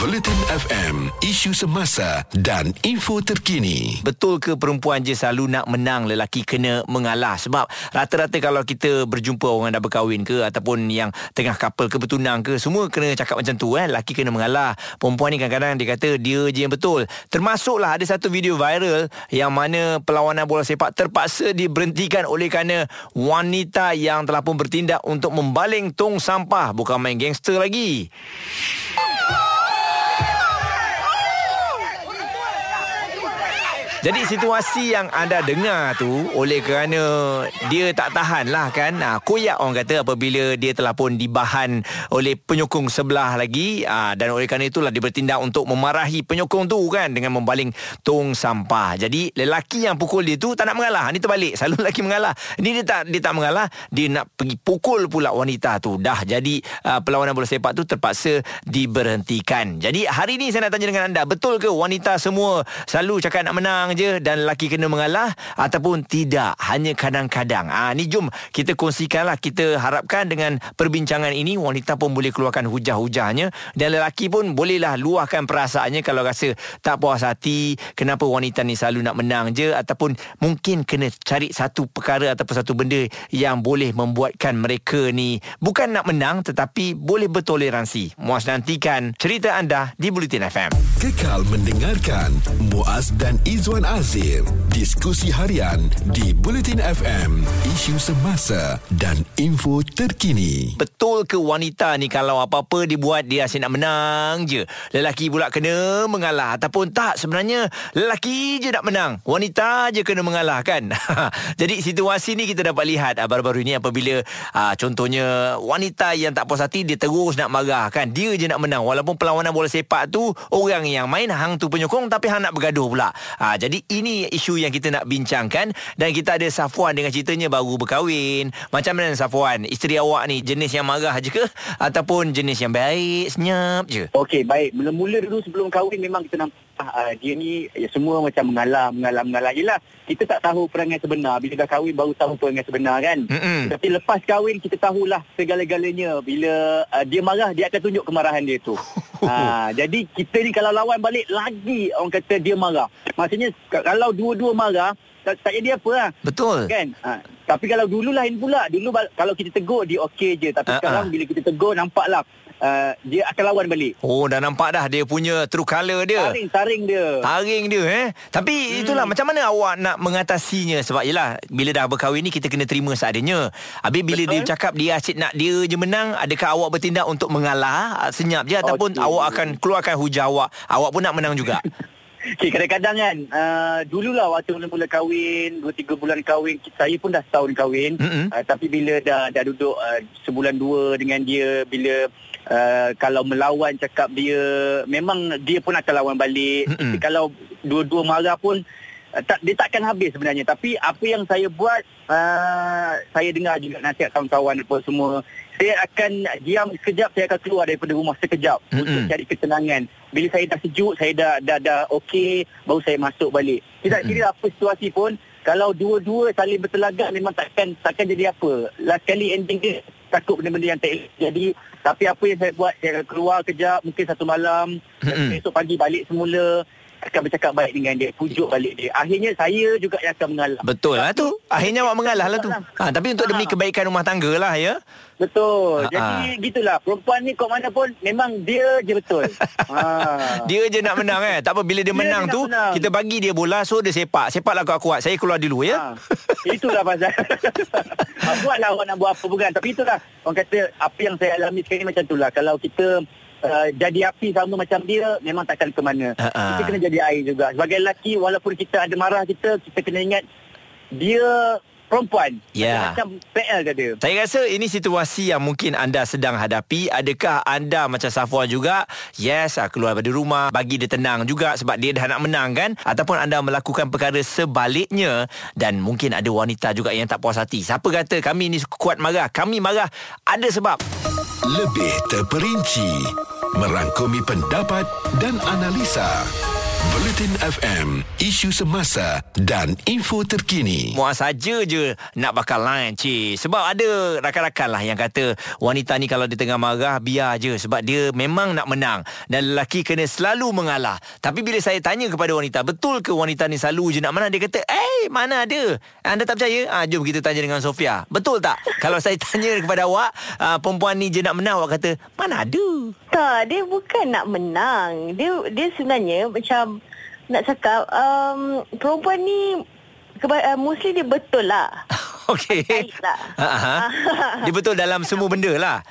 Bulletin FM, isu semasa dan info terkini. Betul ke perempuan je selalu nak menang lelaki kena mengalah sebab rata-rata kalau kita berjumpa orang dah berkahwin ke ataupun yang tengah couple ke bertunang ke semua kena cakap macam tu eh lelaki kena mengalah. Perempuan ni kadang-kadang dia kata dia je yang betul. Termasuklah ada satu video viral yang mana perlawanan bola sepak terpaksa diberhentikan oleh kerana wanita yang telah pun bertindak untuk membaling tong sampah bukan main gangster lagi. Jadi situasi yang anda dengar tu oleh kerana dia tak tahan lah kan ha, Koyak orang kata apabila dia telah pun dibahan oleh penyokong sebelah lagi ha, Dan oleh kerana itulah dia bertindak untuk memarahi penyokong tu kan Dengan membaling tong sampah. Jadi lelaki yang pukul dia tu tak nak mengalah. Ini terbalik. Selalu lelaki mengalah. Ini dia tak dia tak mengalah Dia nak pergi pukul pula wanita tu. Dah. Jadi uh, perlawanan bola sepak tu terpaksa diberhentikan. Jadi hari ni saya nak tanya dengan anda Betul ke wanita semua selalu cakap nak menang je dan lelaki kena mengalah ataupun tidak. Hanya kadang-kadang. Ah ni jom kita kongsikanlah kita harapkan dengan perbincangan ini wanita pun boleh keluarkan hujah-hujahnya dan lelaki pun bolehlah luahkan perasaannya kalau rasa tak puas hati kenapa wanita ni selalu nak menang je ataupun mungkin kena cari satu perkara ataupun satu benda yang boleh membuatkan mereka ni bukan nak menang tetapi boleh bertoleransi. Muas nantikan cerita anda di Bulletin FM Kekal mendengarkan Muaz dan Izwan Azir Diskusi harian di Bulletin FM Isu semasa dan info terkini Betul ke wanita ni kalau apa-apa dibuat dia asyik nak menang je. Lelaki pula kena mengalah ataupun tak sebenarnya lelaki je nak menang. Wanita je kena mengalah kan. Jadi situasi ni kita dapat lihat ah, baru-baru ini apabila ah, contohnya wanita yang tak puas hati dia terus nak marah kan. Dia je nak menang walaupun perlawanan bola sepak tu orang yang main hang tu penyokong tapi hang nak bergaduh pula. Ha, jadi ini isu yang kita nak bincangkan dan kita ada Safwan dengan ceritanya baru berkahwin. Macam mana Safwan? Isteri awak ni jenis yang marah je ke ataupun jenis yang baik, senyap je? Okey, baik. Mula-mula dulu sebelum kahwin memang kita nampak uh, dia ni ya, semua macam mengalah, mengalah, mengalah. Yelah, kita tak tahu perangai sebenar. Bila dah kahwin baru tahu perangai sebenar kan. Mm-mm. Tapi lepas kahwin kita tahulah segala-galanya. Bila uh, dia marah, dia akan tunjuk kemarahan dia tu. uh, jadi kita ni kalau lawan balik lagi orang kata dia marah. Maksudnya kalau dua-dua marah, tak, tak jadi apa lah. Betul. Kan? Ha. Tapi kalau dulu lain pula. Dulu kalau kita tegur dia okey je. Tapi Ha-ha. sekarang bila kita tegur nampaklah uh, dia akan lawan balik. Oh, dah nampak dah dia punya true colour dia. Taring, taring dia. Taring dia eh. Tapi hmm. itulah macam mana awak nak mengatasinya sebab yalah bila dah berkahwin ni kita kena terima seadanya. Habis bila Betul. dia cakap dia asyik nak dia je menang, adakah awak bertindak untuk mengalah ah, senyap je ataupun Okey. awak akan keluarkan hujah awak, awak pun nak menang juga. Okay, kadang-kadang kan, uh, dululah waktu mula-mula kahwin, 2-3 bulan kahwin, saya pun dah setahun kahwin. Mm-mm. Uh, tapi bila dah dah duduk uh, sebulan dua dengan dia, bila uh, kalau melawan cakap dia, memang dia pun akan lawan balik. Tapi kalau dua-dua marah pun, tak, dia takkan habis sebenarnya. Tapi apa yang saya buat, uh, saya dengar juga nasihat kawan-kawan apa semua. Saya akan diam sekejap, saya akan keluar daripada rumah sekejap Mm-mm. untuk cari ketenangan. Bila saya dah sejuk, saya dah dah, dah okey, baru saya masuk balik. Tidak kira apa situasi pun, kalau dua-dua saling bertelagak memang takkan takkan jadi apa. Last kali ending dia takut benda-benda yang tak elok jadi. Tapi apa yang saya buat, saya akan keluar kejap, mungkin satu malam, Mm-mm. esok pagi balik semula akan bercakap baik dengan dia, pujuk balik dia. Akhirnya saya juga yang akan mengalah. Betul lah tu. Akhirnya awak mengalah lah tu. Ha, tapi untuk demi kebaikan rumah tangga lah ya. Betul. Ha, Jadi ha. gitulah. Perempuan ni kok mana pun memang dia je betul. ha. Dia je nak menang eh. Tak apa bila dia, Dia menang nak tu menang. kita bagi dia bola so dia sepak. Sepaklah kuat-kuat. Saya keluar dulu ya. Ha. Itulah pasal. ha, buatlah awak nak buat apa pun kan. Tapi itulah orang kata apa yang saya alami sekarang ni macam itulah. Kalau kita uh, jadi api sama macam dia memang takkan ke mana. Ha. Kita kena jadi air juga. Sebagai lelaki walaupun kita ada marah kita kita kena ingat dia perempuan. Ya. Macam PL kata. Saya rasa ini situasi yang mungkin anda sedang hadapi. Adakah anda macam Safwan juga? Yes, ah, keluar dari rumah, bagi dia tenang juga sebab dia dah nak menang kan? Ataupun anda melakukan perkara sebaliknya dan mungkin ada wanita juga yang tak puas hati. Siapa kata kami ni kuat marah? Kami marah ada sebab. Lebih terperinci Merangkumi pendapat dan analisa Bulletin FM, isu semasa dan info terkini. Muat saja je nak bakal lain cik. Sebab ada rakan-rakan lah yang kata wanita ni kalau dia tengah marah biar je sebab dia memang nak menang dan lelaki kena selalu mengalah. Tapi bila saya tanya kepada wanita, betul ke wanita ni selalu je nak menang? Dia kata, eh mana ada? Anda tak percaya? Ah, jom kita tanya dengan Sofia. Betul tak? kalau saya tanya kepada awak, ah, perempuan ni je nak menang, awak kata, mana ada? Tak, dia bukan nak menang. Dia dia sebenarnya macam nak cakap um, perempuan ni keba- uh, mostly dia betul lah. Okey. Lah. Ha. Dia betul dalam semua benda lah.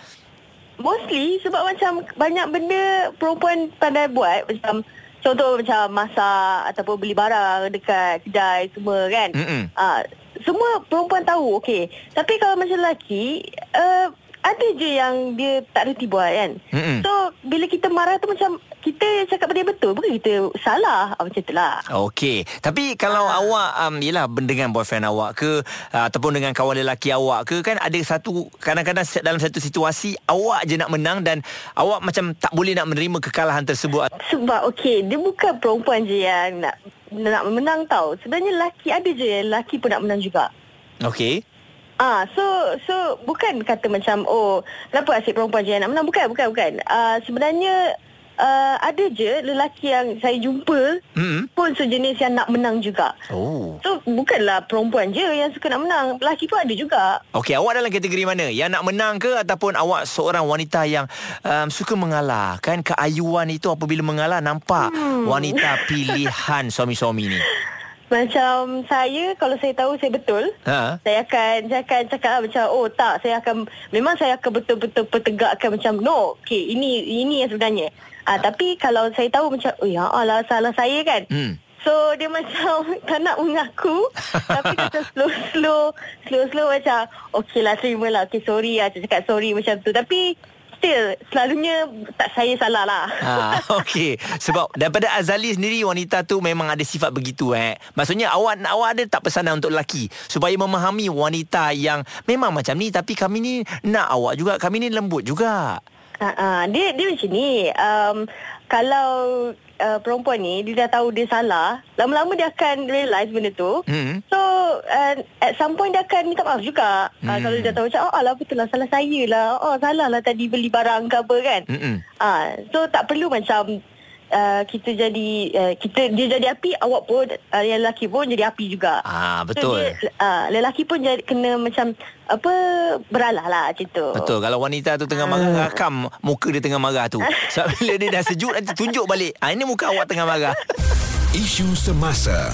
Mostly sebab macam banyak benda perempuan pandai buat macam contoh macam masak ataupun beli barang dekat kedai semua kan. Mm-mm. Ah semua perempuan tahu okey. Tapi kalau macam lelaki uh, ada je yang dia tak reti buat kan. Mm-mm. So bila kita marah tu macam kita cakap dia betul bukan kita salah ah, macam tu lah. Okey, tapi kalau Ah. awak um, yalah dengan boyfriend awak ke uh, ataupun dengan kawan lelaki awak ke kan ada satu kadang-kadang dalam satu situasi awak je nak menang dan awak macam tak boleh nak menerima kekalahan tersebut. Sebab okey dia bukan perempuan je yang nak nak menang tau. Sebenarnya lelaki ada je yang lelaki pun nak menang juga. Okey. Ah, so so bukan kata macam oh, kenapa asyik perempuan je yang nak menang? Bukan, bukan, bukan. Ah, sebenarnya uh, ada je lelaki yang saya jumpa Hmm. pun sejenis yang nak menang juga. Oh. So bukanlah perempuan je yang suka nak menang, lelaki pun ada juga. Okey, awak dalam kategori mana? Yang nak menang ke ataupun awak seorang wanita yang um, suka mengalah? Kan keayuan itu apabila mengalah nampak hmm. wanita pilihan suami-suami ni. Macam saya kalau saya tahu saya betul, Ha? saya akan saya akan cakap lah macam oh tak saya akan memang saya akan betul-betul pertegakkan macam no okey ini ini yang sebenarnya. Ah tapi kalau saya tahu macam oh ya Allah salah saya kan. Hmm. So dia macam tak nak mengaku tapi dia macam slow slow slow slow macam okey lah terima lah okey sorry lah cakap sorry macam tu tapi still selalunya tak saya salah lah. Ha, okey. Sebab daripada Azali sendiri wanita tu memang ada sifat begitu eh. Maksudnya awak awak ada tak pesanan untuk lelaki supaya memahami wanita yang memang macam ni tapi kami ni nak awak juga, kami ni lembut juga. Uh, uh, dia dia macam ni. Um, kalau uh, perempuan ni dia dah tahu dia salah, lama-lama dia akan realise benda tu. Hmm. So uh, at some point dia akan minta maaf juga. Uh, kalau dia dah tahu macam oh alah betul lah salah saya lah. Oh salah lah tadi beli barang ke apa kan. Ah, so tak perlu macam uh, kita jadi uh, kita dia jadi api, awak pun uh, yang lelaki pun jadi api juga. Ah, So betul. dia, uh, lelaki pun jadi kena macam apa beralah lah macam tu. Betul. Kalau wanita tu tengah marah Rakam muka dia tengah marah tu. Sebab bila dia dah sejuk Nanti tunjuk balik. Ha, Ini muka awak tengah marah. Isu semasa,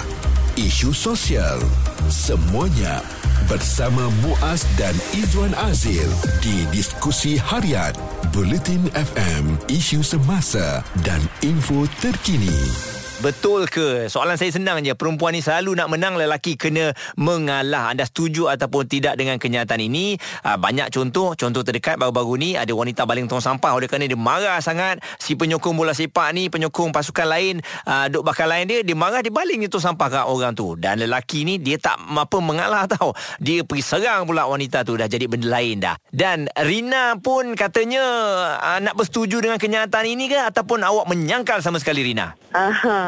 isu sosial, semuanya bersama Muaz dan Izwan Azil di diskusi harian Bulletin FM, isu semasa dan info terkini. Betul ke? Soalan saya senang je. Perempuan ni selalu nak menang, lelaki kena mengalah. Anda setuju ataupun tidak dengan kenyataan ini? Uh, banyak contoh. Contoh terdekat baru-baru ni ada wanita baling tong sampah. Oleh kerana dia marah sangat. Si penyokong bola sepak ni, penyokong pasukan lain, uh, duk bakal lain dia, dia marah, dia baling tong sampah kat orang tu. Dan lelaki ni, dia tak apa mengalah tau. Dia pergi serang pula wanita tu. Dah jadi benda lain dah. Dan Rina pun katanya uh, nak bersetuju dengan kenyataan ini ke? Ataupun awak menyangkal sama sekali Rina? Aha,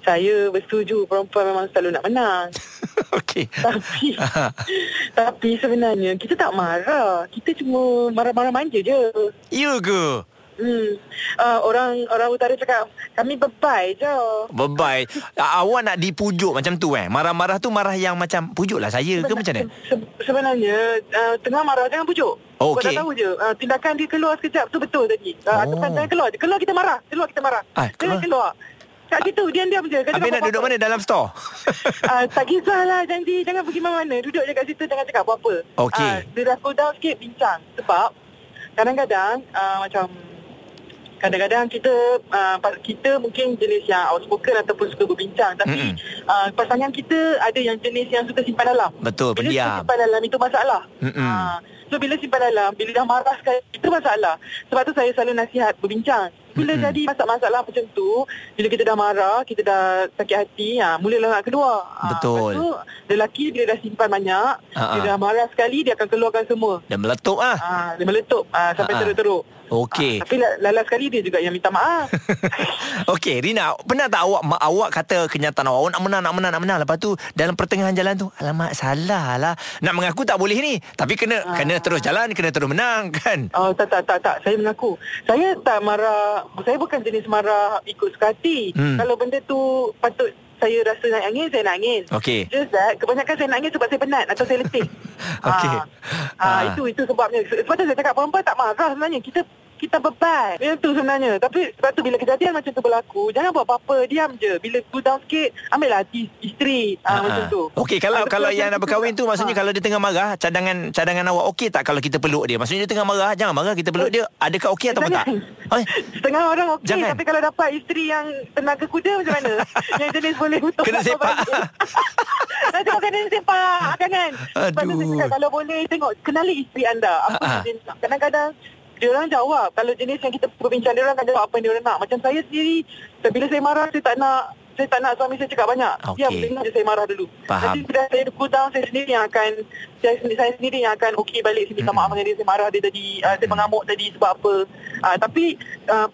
saya bersetuju perempuan memang selalu nak menang. Okey. Tapi tapi sebenarnya kita tak marah. Kita cuma marah-marah manja je. Ya ke? Hmm. Uh, orang orang utara cakap kami bebay je. Bebay. A- awak nak dipujuk macam tu eh? Marah-marah tu marah yang macam pujuklah saya ke macam mana? Se- sebenarnya uh, tengah marah jangan pujuk. Oh, Kau okey. dah tahu je uh, tindakan dia keluar sekejap tu betul tadi. Uh, Oh. Jangan keluar. Keluar kita marah. Keluar kita marah. Ah, Jangan keluar. Kat situ diam-diam je. Kau Habis nak duduk mana dalam store? Ah, tak kisahlah janji jangan pergi mana-mana duduk je kat situ jangan cakap apa-apa. Okey. Ah, dia dah cool down sikit bincang sebab kadang-kadang ah, macam kadang-kadang kita pa- kita mungkin jenis yang outspoken ataupun suka berbincang tapi ah, pasangan kita ada yang jenis yang suka simpan dalam. Betul, bila pendiam. suka simpan dalam itu masalah. Ah, so bila simpan dalam bila dah marah sekali itu masalah. Sebab tu saya selalu nasihat berbincang. Bila Mm-mm. jadi masalah-masalah macam tu, bila kita dah marah, kita dah sakit hati, ha, mulalah nak keluar. Ha, Betul. Lepas tu, lelaki bila dah simpan banyak, Ha, ha. dia dah marah sekali, dia akan keluarkan semua. Dan meletup ah. Ha, dia meletup ha, sampai Ha, ha. teruk-teruk. Okey. Ha, tapi la- lala sekali dia juga yang minta maaf. Okey, Rina, pernah tak awak ma- awak kata kenyataan awak, awak nak menang, nak menang, nak menang. Lepas tu dalam pertengahan jalan tu, alamak salah lah. Nak mengaku tak boleh ni. Tapi kena Ah. kena terus jalan, kena terus menang kan. Oh tak tak tak tak saya mengaku. Saya tak marah. Saya bukan jenis marah ikut suka hati. Hmm. Kalau benda tu patut saya rasa naik angin, saya naik angin. Okey. Just that kebanyakan saya naik angin sebab saya penat atau saya letih. Okey. Ah, ah, Ah. itu itu sebabnya. Sebab tu saya cakap perempuan tak marah sebenarnya. Kita kita beban. Itu sebenarnya. Tapi sebab tu bila kejadian macam tu berlaku, jangan buat apa-apa, diam je. Bila cool down sikit, ambil lah hati isteri. Ah, Ha, macam ha. tu. Okey, kalau Ah, kalau yang betul. berkahwin tu maksudnya Ah. kalau dia tengah marah, cadangan cadangan awak okey tak kalau kita peluk dia? Maksudnya dia tengah marah, jangan marah kita peluk dia. Adakah okey ataupun tak? Eh, Setengah orang okey Jangan. Tapi kalau dapat isteri yang Tenaga kuda macam mana Yang jenis boleh untuk Kena sepak. Nanti kena sepak Jangan Sebab tu saya Aduh. cakap Kalau boleh tengok Kenali isteri anda Apa Ha, ha. nak Kadang-kadang dia orang jawab Kalau jenis yang kita berbincang Dia orang akan jawab Apa yang dia orang nak Macam saya sendiri Bila saya marah Saya tak nak saya tak nak suami saya cakap banyak. Okey. Diam, dengar je saya marah dulu. Faham. Nanti bila saya cool down, saya sendiri yang akan, saya, sendiri, saya sendiri yang akan okey balik. Saya minta Mm-mm. maaf dengan dia, saya marah dia tadi, uh, saya mengamuk tadi sebab apa. Uh, tapi uh,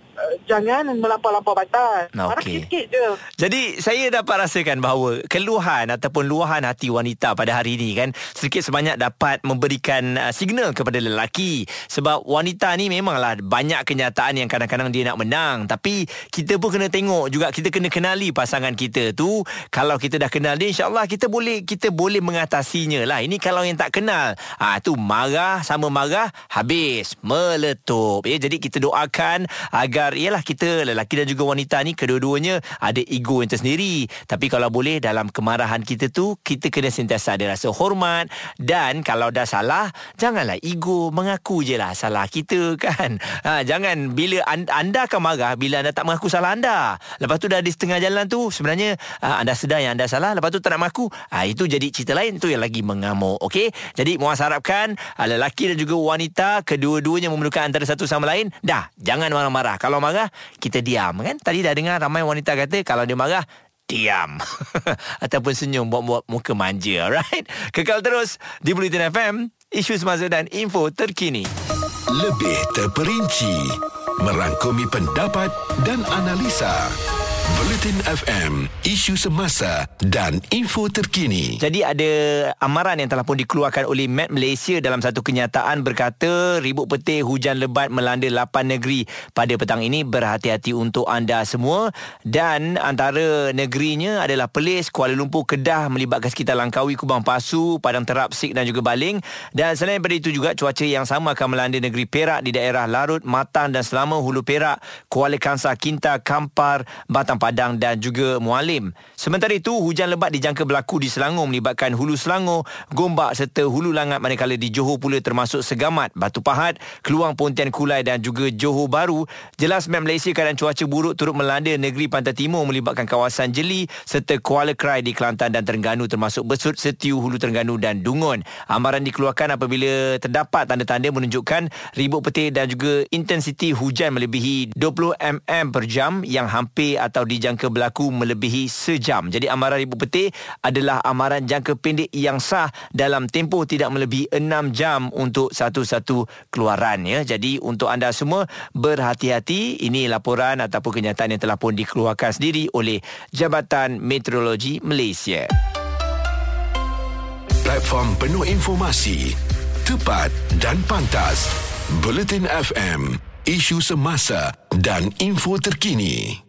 jangan melampau-lampau batas. Marah Okey. sikit je. Jadi saya dapat rasakan bahawa keluhan ataupun luahan hati wanita pada hari ini kan sedikit sebanyak dapat memberikan uh, signal kepada lelaki sebab wanita ni memanglah banyak kenyataan yang kadang-kadang dia nak menang tapi kita pun kena tengok juga kita kena kenali pasangan kita tu kalau kita dah kenal dia insyaallah kita boleh kita boleh mengatasinya lah ini kalau yang tak kenal ah tu marah sama marah habis meletup ya jadi kita doakan agar ialah kita lelaki dan juga wanita ni kedua-duanya ada ego yang tersendiri. Tapi kalau boleh dalam kemarahan kita tu kita kena sentiasa ada rasa hormat. Dan kalau dah salah janganlah ego mengaku je lah salah kita kan? Ha, jangan bila anda, akan marah bila anda tak mengaku salah anda. Lepas tu dah di setengah jalan tu sebenarnya ha, anda sedar yang anda salah lepas tu tak nak mengaku ha, itu jadi cerita lain. Tu yang lagi mengamuk okey? Jadi muas harapkan ha, lelaki dan juga wanita kedua-duanya memerlukan antara satu sama lain dah jangan marah-marah. Kalau marah kita diam kan? Tadi dah dengar ramai wanita kata kalau dia marah diam. Ataupun senyum buat-buat muka manja alright? Kekal terus di Bulletin FM isu semasa dan info terkini. Lebih terperinci Merangkumi pendapat dan analisa Bulletin FM Isu semasa dan info terkini. Jadi ada amaran yang telah pun dikeluarkan oleh Met Malaysia dalam satu kenyataan berkata ribut petir hujan lebat melanda 8 negeri pada petang ini. Berhati-hati untuk anda semua. Dan antara negerinya adalah Perlis, Kuala Lumpur, Kedah melibatkan sekitar Langkawi, Kubang Pasu, Padang Terap, Sik dan juga Baling. Dan selain daripada itu juga cuaca yang sama akan melanda negeri Perak di daerah Larut, Matang dan Selama, Hulu Perak, Kuala Kangsar, Kinta, Kampar, Batang Padang dan juga Mualim. Sementara itu, hujan lebat dijangka berlaku di Selangor melibatkan Hulu Selangor, Gombak serta Hulu Langat manakala di Johor pula termasuk Segamat, Batu Pahat, Keluang Pontian Kulai dan juga Johor Baru. Jelas Met Malaysia keadaan cuaca buruk turut melanda negeri Pantai Timur melibatkan kawasan Jeli serta Kuala Krai di Kelantan dan Terengganu termasuk Besut, Setiu, Hulu Terengganu dan Dungun. Amaran dikeluarkan apabila terdapat tanda-tanda menunjukkan ribut petir dan juga intensiti hujan melebihi 20 mm per jam yang hampir atau dijangka berlaku melebihi sejam. Jadi amaran ribut petir adalah amaran jangka pendek yang sah dalam tempoh tidak melebihi 6 jam untuk satu-satu keluaran ya. Jadi untuk anda semua berhati-hati ini laporan ataupun kenyataan yang telah pun dikeluarkan sendiri oleh Jabatan Meteorologi Malaysia. Platform penuh informasi Tepat dan pantas Bulletin FM Isu semasa dan info terkini